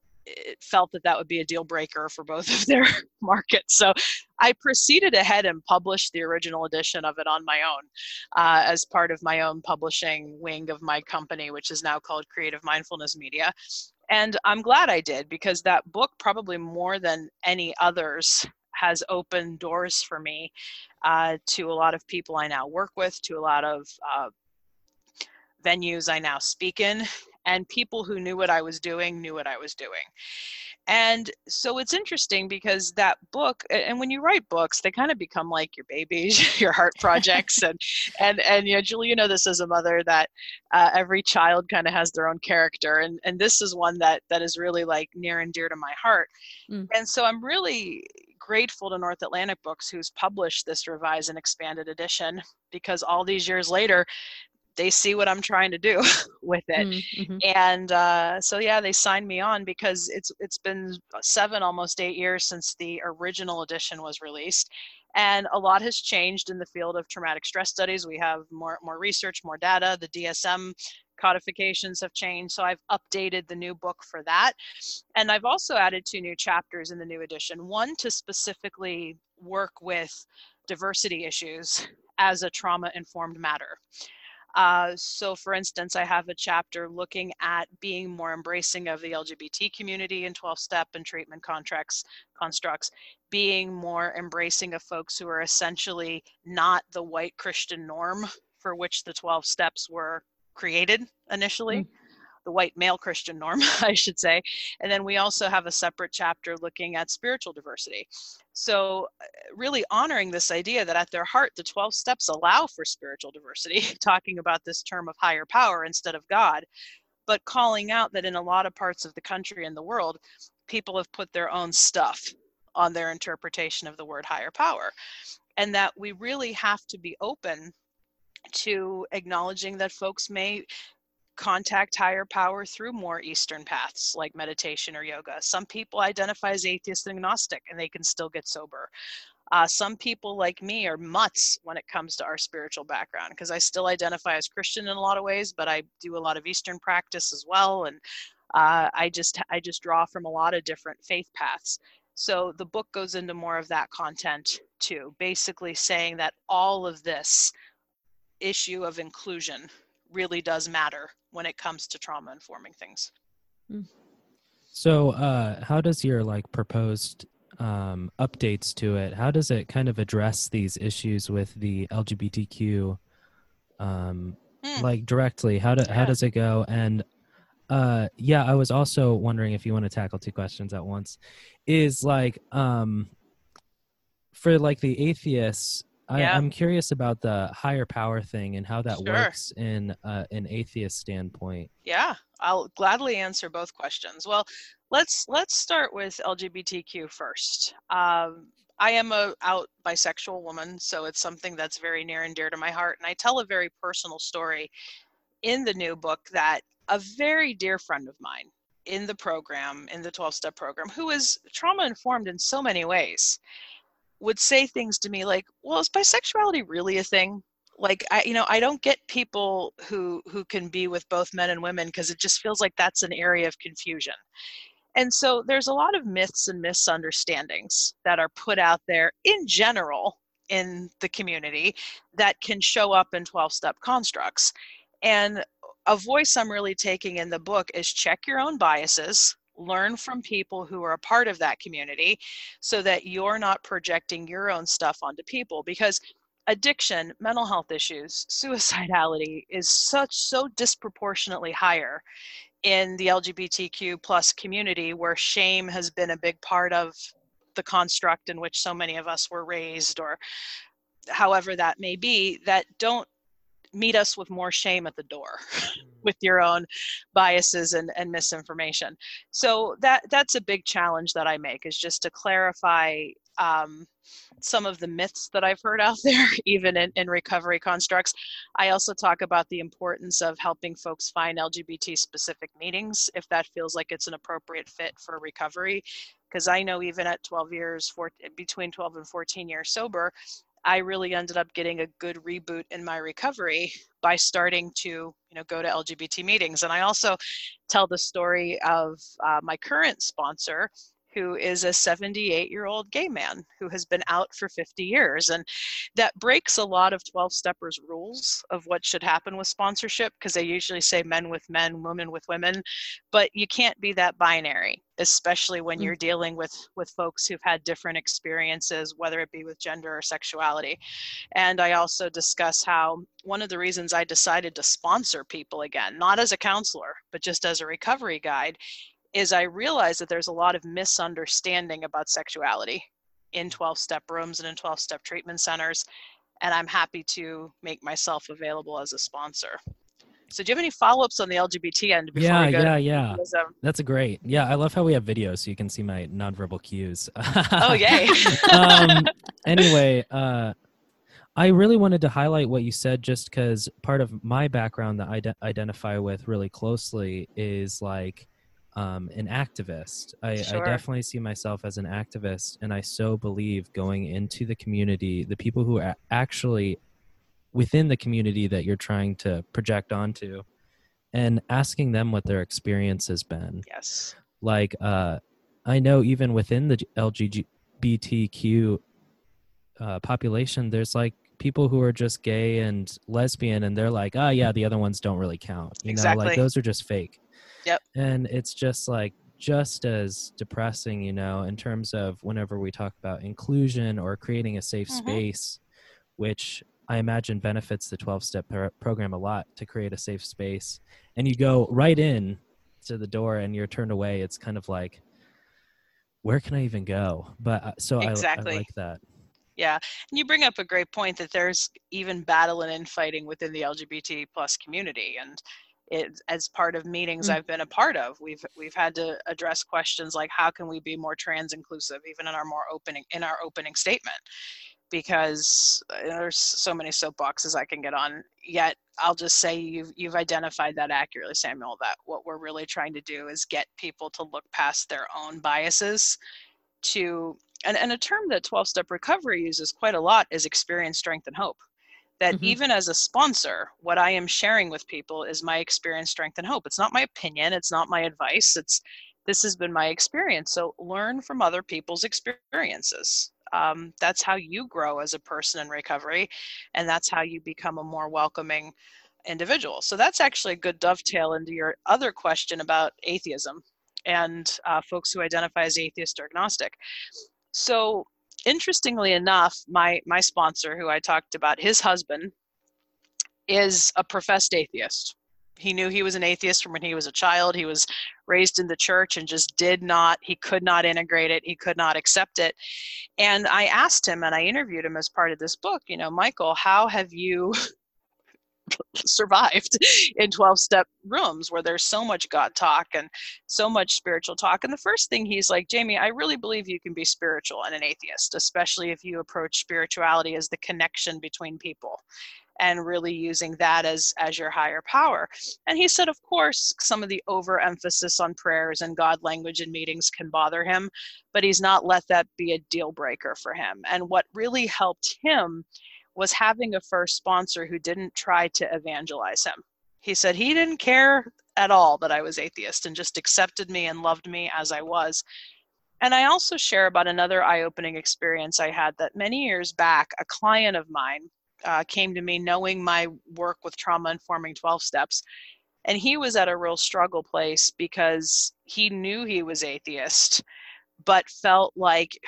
Speaker 3: felt that that would be a deal breaker for both of their markets. So I proceeded ahead and published the original edition of it on my own uh, as part of my own publishing wing of my company, which is now called Creative Mindfulness Media. And I'm glad I did because that book, probably more than any others, has opened doors for me uh, to a lot of people I now work with, to a lot of uh, venues I now speak in, and people who knew what I was doing knew what I was doing. And so it's interesting because that book, and when you write books, they kind of become like your babies, your heart projects, and and and you know, Julie, you know this as a mother that uh, every child kind of has their own character, and and this is one that that is really like near and dear to my heart. Mm. And so I'm really grateful to North Atlantic Books who's published this revised and expanded edition because all these years later they see what I'm trying to do with it.
Speaker 2: Mm-hmm.
Speaker 3: And uh, so yeah, they signed me on because it's it's been seven, almost eight years since the original edition was released, and a lot has changed in the field of traumatic stress studies. We have more more research, more data. The DSM codifications have changed, so I've updated the new book for that, and I've also added two new chapters in the new edition. One to specifically work with diversity issues as a trauma informed matter. Uh, so, for instance, I have a chapter looking at being more embracing of the LGBT community in 12 step and treatment contracts constructs, being more embracing of folks who are essentially not the white Christian norm for which the 12 steps were created initially. Mm the white male Christian norm, I should say. And then we also have a separate chapter looking at spiritual diversity. So, uh, really honoring this idea that at their heart, the 12 steps allow for spiritual diversity, talking about this term of higher power instead of God, but calling out that in a lot of parts of the country and the world, people have put their own stuff on their interpretation of the word higher power. And that we really have to be open to acknowledging that folks may contact higher power through more Eastern paths like meditation or yoga. Some people identify as atheist and agnostic and they can still get sober. Uh, some people like me are mutts when it comes to our spiritual background because I still identify as Christian in a lot of ways, but I do a lot of Eastern practice as well, and uh, I just I just draw from a lot of different faith paths. So the book goes into more of that content too, basically saying that all of this issue of inclusion really does matter when it comes to trauma informing things.
Speaker 1: Hmm. So, uh, how does your like proposed um, updates to it? How does it kind of address these issues with the LGBTQ, um, mm. like directly? How do yeah. how does it go? And uh, yeah, I was also wondering if you want to tackle two questions at once. Is like um, for like the atheists I, yeah. I'm curious about the higher power thing and how that sure. works in uh, an atheist standpoint.
Speaker 3: Yeah, I'll gladly answer both questions. Well, let's let's start with LGBTQ first. Um, I am a out bisexual woman, so it's something that's very near and dear to my heart, and I tell a very personal story in the new book that a very dear friend of mine in the program, in the 12 step program, who is trauma informed in so many ways would say things to me like, "Well, is bisexuality really a thing?" Like I, you know, I don't get people who who can be with both men and women because it just feels like that's an area of confusion. And so there's a lot of myths and misunderstandings that are put out there in general in the community that can show up in 12 step constructs. And a voice I'm really taking in the book is check your own biases, learn from people who are a part of that community so that you're not projecting your own stuff onto people because addiction mental health issues suicidality is such so disproportionately higher in the lgbtq plus community where shame has been a big part of the construct in which so many of us were raised or however that may be that don't meet us with more shame at the door mm. with your own biases and, and misinformation so that that's a big challenge that i make is just to clarify um, some of the myths that I've heard out there, even in, in recovery constructs. I also talk about the importance of helping folks find LGBT specific meetings if that feels like it's an appropriate fit for recovery. Because I know even at 12 years, for, between 12 and 14 years sober, I really ended up getting a good reboot in my recovery by starting to, you know, go to LGBT meetings. And I also tell the story of uh, my current sponsor who is a 78 year old gay man who has been out for 50 years. And that breaks a lot of 12 steppers rules of what should happen with sponsorship because they usually say men with men, women with women. But you can't be that binary, especially when you're mm. dealing with, with folks who've had different experiences, whether it be with gender or sexuality. And I also discuss how one of the reasons I decided to sponsor people again, not as a counselor, but just as a recovery guide, is I realize that there's a lot of misunderstanding about sexuality in 12 step rooms and in 12 step treatment centers. And I'm happy to make myself available as a sponsor. So, do you have any follow ups on the LGBT end?
Speaker 1: yeah, yeah, yeah. That's a great. Yeah, I love how we have videos so you can see my nonverbal cues.
Speaker 3: oh, yay.
Speaker 1: um, anyway, uh, I really wanted to highlight what you said just because part of my background that I de- identify with really closely is like um, an activist. I,
Speaker 3: Sure.
Speaker 1: I definitely see myself as an activist, and I so believe going into the community, the people who are actually within the community that you're trying to project onto, and asking them what their experience has been
Speaker 3: Yes.
Speaker 1: like uh i know even within the lgbtq uh, population there's like people who are just gay and lesbian and they're like oh yeah the other ones don't really count you know like those are just fake
Speaker 3: Yep.
Speaker 1: and it's just like just as depressing you know in terms of whenever we talk about inclusion or creating a safe
Speaker 3: Mhm.
Speaker 1: space which i imagine benefits the 12 step pro- program a lot to create a safe space and you go right in to the door and you're turned away it's kind of like where can i even go but uh, so I-
Speaker 3: Exactly.
Speaker 1: I, like that
Speaker 3: Yeah, and you bring up a great point that there's even battle and infighting within the LGBT plus community, and it as part of meetings
Speaker 2: Mm.
Speaker 3: I've been a part of, we've we've had to address questions like how can we be more trans inclusive, even in our more opening in our opening statement, because uh, there's so many soapboxes I can get on. Yet I'll just say you've you've identified that accurately, Samuel. That what we're really trying to do is get people to look past their own biases to and, and a term that 12 step recovery uses quite a lot is experience strength and hope that
Speaker 2: Mhm.
Speaker 3: even as a sponsor what i am sharing with people is my experience strength and hope. It's not my opinion. It's not my advice. It's this has been my experience. So learn from other people's experiences. Um, that's how you grow as a person in recovery and that's how you become a more welcoming individual. So that's actually a good dovetail into your other question about atheism and uh, folks who identify as atheist or agnostic. So interestingly enough my my sponsor who i talked about his husband is a professed atheist. He knew he was an atheist from when he was a child. He was raised in the church and just did not he could not integrate it. He could not accept it. And i asked him and i interviewed him as part of this book you know michael how have you survived in 12 step rooms where there's so much god talk and so much spiritual talk and the first thing he's like jamie i really believe you can be spiritual and an atheist especially if you approach spirituality as the connection between people and really using that as as your higher power. And he said of course some of the overemphasis on prayers and god language in meetings can bother him but he's not let that be a deal breaker for him. And what really helped him was having a first sponsor who didn't try to evangelize him he said he didn't care at all that i was atheist and just accepted me and loved me as i was and I also share about another eye opening experience I had that many years back, a client of mine uh, came to me knowing my work with trauma informing 12 steps. And he was at a real struggle place because he knew he was atheist, but felt like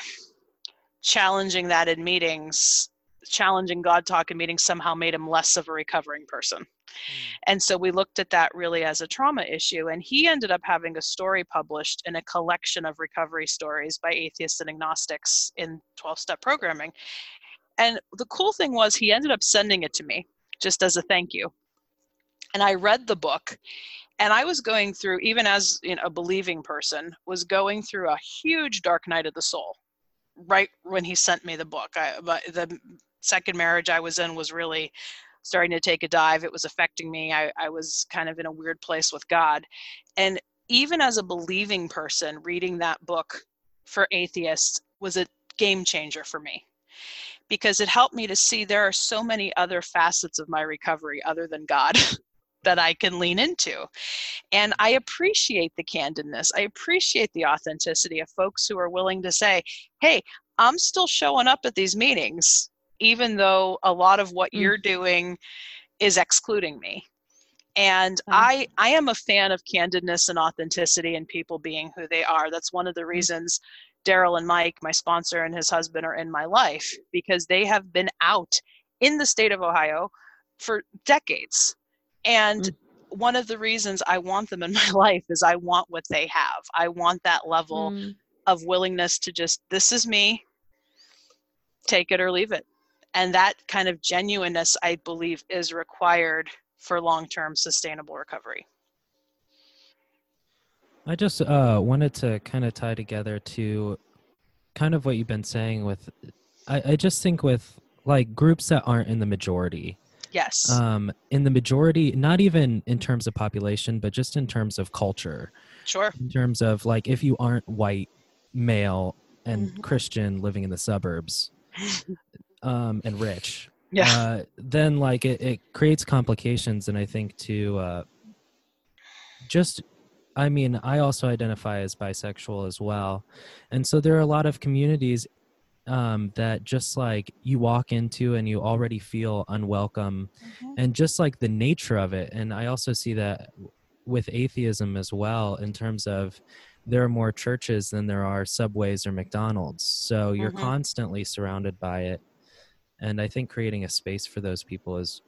Speaker 3: challenging that in meetings, challenging God talk in meetings somehow made him less of a recovering person. Hmm. And so we looked at that really as a trauma issue. And he ended up having a story published in a collection of recovery stories by atheists and agnostics in 12 step programming. And the cool thing was, he ended up sending it to me just as a thank you. And I read the book. And I was going through, even as you know, a believing person, was going through a huge dark night of the soul right when he sent me the book. I, but the second marriage I was in was really starting to take a dive. It was affecting me. I, I was kind of in a weird place with God. And even as a believing person, reading that book for atheists was a game changer for me because it helped me to see there are so many other facets of my recovery other than God that I can lean into. And I appreciate the candidness. I appreciate the authenticity of folks who are willing to say, hey, I'm still showing up at these meetings, even though a lot of what
Speaker 2: Mm.
Speaker 3: you're doing is excluding me. And
Speaker 2: Wow.
Speaker 3: I, I am a fan of candidness and authenticity and people being who they are. That's one of the reasons Daryl and Mike, my sponsor and his husband, are in my life because they have been out in the state of Ohio for decades. And
Speaker 2: Mm.
Speaker 3: one of the reasons I want them in my life is I want what they have. I want that level
Speaker 2: Mm.
Speaker 3: of willingness to just, this is me, take it or leave it. And that kind of genuineness, I believe, is required for long term sustainable recovery.
Speaker 1: I just uh, wanted to kind of tie together to kind of what you've been saying with. I, I just think with like groups that aren't in the majority.
Speaker 3: Yes.
Speaker 1: Um, in the majority, not even in terms of population, but just in terms of culture.
Speaker 3: sure.
Speaker 1: In terms of like, if you aren't white, male, and
Speaker 3: Mhm.
Speaker 1: Christian living in the suburbs, um, and rich,
Speaker 3: Yeah.
Speaker 1: uh, then like it, it creates complications. And I think to uh, just, I mean, I also identify as bisexual as well. And so there are a lot of communities um, that just like you walk into and you already feel unwelcome and just like the nature of it. And I also see that with atheism as well, in terms of there are more churches than there are subways or McDonald's. So you're
Speaker 3: Mhm.
Speaker 1: constantly surrounded by it. And I think creating a space for those people is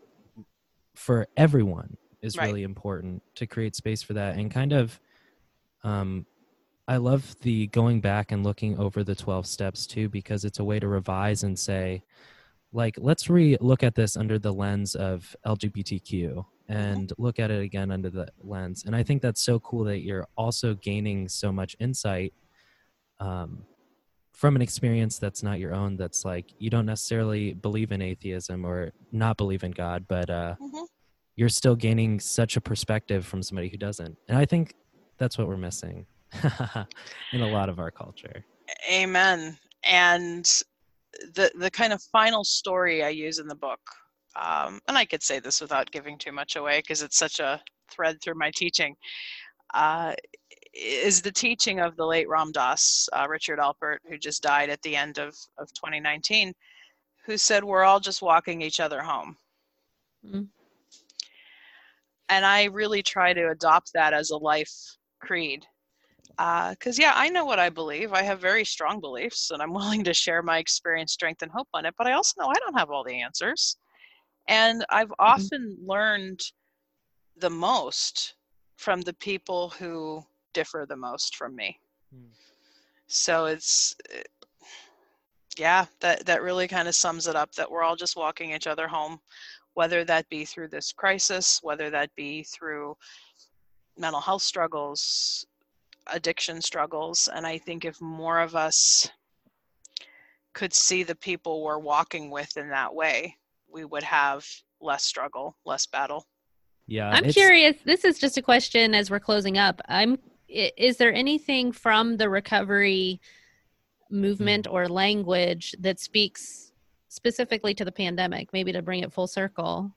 Speaker 1: for everyone is
Speaker 3: Right.
Speaker 1: really important to create space for that. And kind of um I love the going back and looking over the 12 steps too because it's a way to revise and say like let's re look at this under the lens of LGBTQ and look at it again under the lens. And I think that's so cool that you're also gaining so much insight um from an experience that's not your own that's like you don't necessarily believe in atheism or not believe in God but uh
Speaker 3: Mhm.
Speaker 1: you're still gaining such a perspective from somebody who doesn't and I think that's what we're missing in a lot of our culture.
Speaker 3: Amen. And the the kind of final story I use in the book, um, and I could say this without giving too much away because it's such a thread through my teaching, uh, is the teaching of the late Ram Dass, uh, Richard Alpert, who just died at the end of, of 2019, who said, We're all just walking each other home.
Speaker 2: Mm.
Speaker 3: And I really try to adopt that as a life creed because yeah i know what i believe i have very strong beliefs and i'm willing to share my experience strength and hope on it but i also know i don't have all the answers and i've often learned the most from the people who differ the most from me
Speaker 1: Hmm.
Speaker 3: so it's eh, yeah that that really kind of sums it up that we're all just walking each other home whether that be through this crisis whether that be through mental health struggles addiction struggles and i think if more of us could see the people we're walking with in that way we would have less struggle less battle
Speaker 1: Yeah,
Speaker 2: I'm curious. This is just a question as we're closing up. I'm. I- Is there anything from the recovery movement or language that speaks specifically to the pandemic? Maybe to bring it full circle.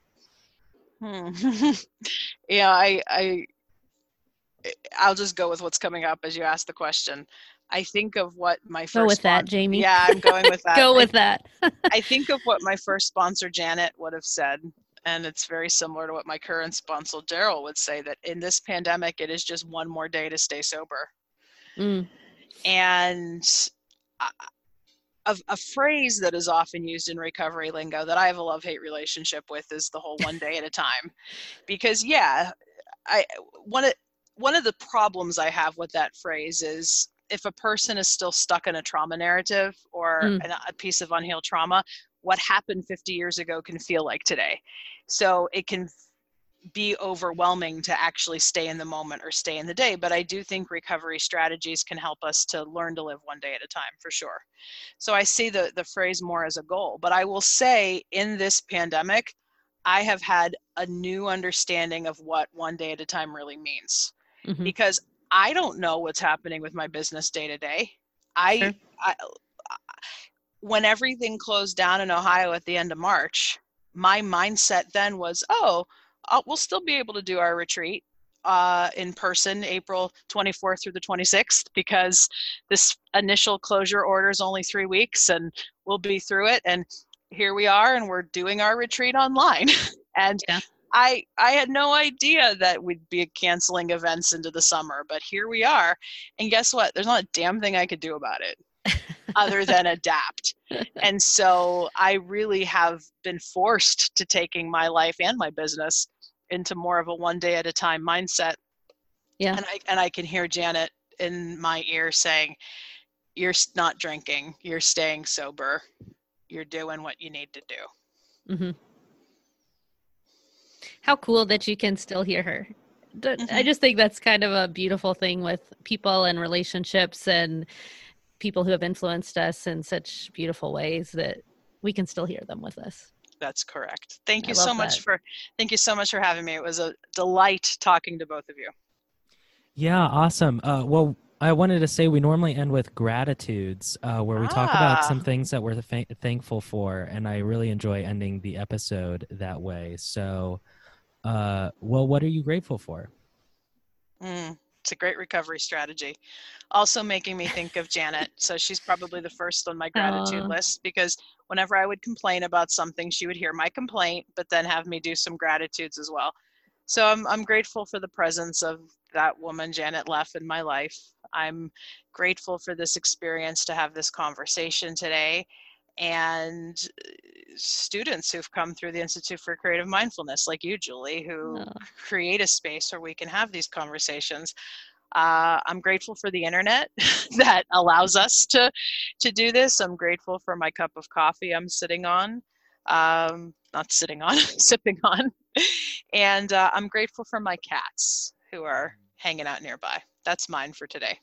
Speaker 3: Hmm. yeah, I, I, I'll just go with what's coming up as you ask the question. I think of what my first
Speaker 2: Go with that, Jamie.
Speaker 3: Yeah, I'm going with that.
Speaker 2: Go
Speaker 3: I-
Speaker 2: with that.
Speaker 3: I think of what my first sponsor Janet would have said, and it's very similar to what my current sponsor Daryl would say. That in this pandemic, it is just one more day to stay sober.
Speaker 2: Mm.
Speaker 3: and a, a, a phrase that is often used in recovery lingo that I have a love hate relationship with is the whole one day at a time, because yeah, I one of one of the problems I have with that phrase is if a person is still stuck in a trauma narrative or
Speaker 2: Mm.
Speaker 3: an, a piece of unhealed trauma, what happened 50 years ago can feel like today. So it can be overwhelming to actually stay in the moment or stay in the day. But I do think recovery strategies can help us to learn to live one day at a time for sure. So I see the, the phrase more as a goal. But I will say in this pandemic, I have had a new understanding of what one day at a time really means
Speaker 2: Mhm.
Speaker 3: because I don't know what's happening with my business day to day. I,
Speaker 2: Sure.
Speaker 3: I when everything closed down in Ohio at the end of March, my mindset then was, oh, uh, we'll still be able to do our retreat uh, in person April 24th through the 26th because this initial closure order is only three weeks and we'll be through it. And here we are, and we're doing our retreat online. and
Speaker 2: Yeah.
Speaker 3: I I had no idea that we'd be canceling events into the summer, but here we are. And guess what? There's not a damn thing I could do about it other than adapt. And so I really have been forced to taking my life and my business into more of a one day at a time mindset.
Speaker 2: Yeah.
Speaker 3: And I and I can hear Janet in my ear saying, "You're not drinking. You're staying sober. You're doing what you need to do."
Speaker 2: Mm-hmm. How cool that you can still hear her. I
Speaker 3: Mhm.
Speaker 2: just think that's kind of a beautiful thing with people and relationships and people who have influenced us in such beautiful ways that we can still hear them with us.
Speaker 3: That's correct. Thank you so
Speaker 2: love
Speaker 3: much
Speaker 2: that.
Speaker 3: for thank you so much for having me. It was a delight talking to both of you.
Speaker 1: Yeah, awesome. Uh, well, I wanted to say we normally end with gratitudes, uh, where we talk about some
Speaker 3: Ah.
Speaker 1: things that we're th- thankful for, and I really enjoy ending the episode that way. So, uh, well, what are you grateful for?
Speaker 3: Mm, it's a great recovery strategy. Also making me think of Janet. So she's probably the first on my gratitude
Speaker 2: Aw.
Speaker 3: list because whenever I would complain about something, she would hear my complaint, but then have me do some gratitudes as well. So I'm I'm grateful for the presence of that woman, Janet Leff, in my life. I'm grateful for this experience to have this conversation today and uh, students who've come through the Institute for Creative Mindfulness, like you, Julie, who
Speaker 2: Oh.
Speaker 3: create a space where we can have these conversations. Uh, I'm grateful for the internet that allows us to to do this. I'm grateful for my cup of coffee I'm sitting on, um, not sitting on, sipping on, and uh, I'm grateful for my cats who are hanging out nearby. That's mine for today.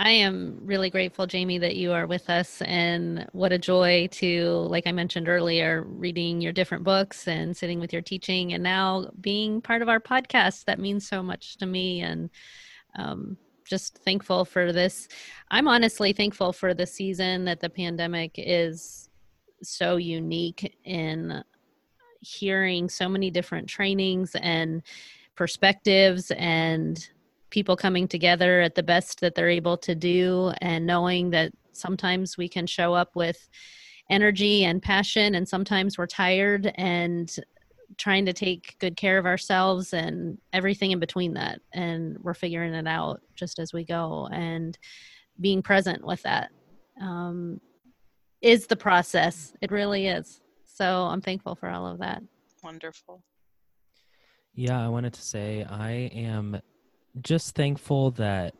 Speaker 2: I am really grateful, Jamie, that you are with us. And what a joy to, like I mentioned earlier, reading your different books and sitting with your teaching, and now being part of our podcast. That means so much to me. And um, just thankful for this. I'm honestly thankful for the season that the pandemic is so unique in hearing so many different trainings and perspectives and people coming together at the best that they're able to do and knowing that sometimes we can show up with energy and passion and sometimes we're tired and trying to take good care of ourselves and everything in between that. And we're figuring it out just as we go and being present with that um, is the process. It really is. So i'm thankful for all of that.
Speaker 3: Wonderful.
Speaker 1: Yeah, I wanted to say I am just thankful that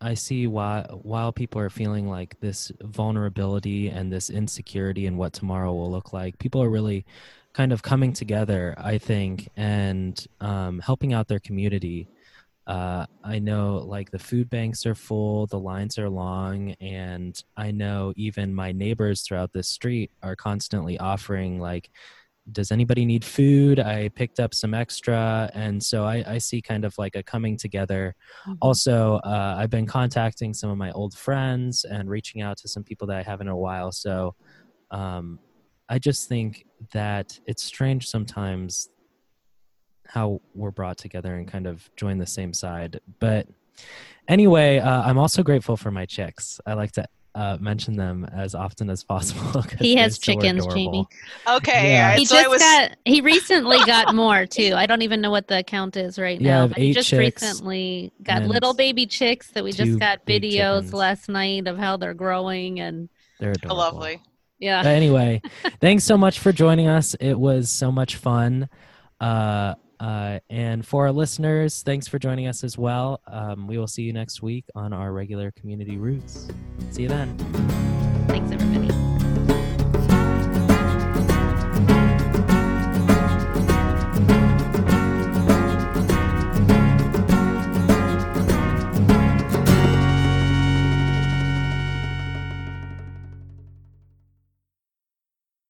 Speaker 1: I see why while people are feeling like this vulnerability and this insecurity in what tomorrow will look like, people are really kind of coming together, I think, and um, helping out their community. Uh, I know like the food banks are full, the lines are long, and I know even my neighbors throughout the street are constantly offering like does anybody need food? I picked up some extra. And so I, I see kind of like a coming together. Also, uh, I've been contacting some of my old friends and reaching out to some people that I haven't in a while. So um, I just think that it's strange sometimes how we're brought together and kind of join the same side. But anyway, uh, I'm also grateful for my chicks. I like to uh, mention them as often as possible.
Speaker 2: He has chickens,
Speaker 1: adorable.
Speaker 2: Jamie.
Speaker 3: Okay.
Speaker 1: Yeah.
Speaker 2: he
Speaker 3: so
Speaker 2: just
Speaker 3: I was
Speaker 2: got he recently got more too i don't even know what the count is right
Speaker 1: Yeah,
Speaker 2: now
Speaker 1: have
Speaker 2: but he just recently got little baby chicks that we just got videos last night of how they're growing and
Speaker 1: They're adorable.
Speaker 3: lovely.
Speaker 2: yeah
Speaker 1: But anyway, thanks so much for joining us. It was so much fun. Uh, uh, and for our listeners, thanks for joining us as well. Um, we will see you next week on our regular community roots. See you then.
Speaker 2: thanks everybody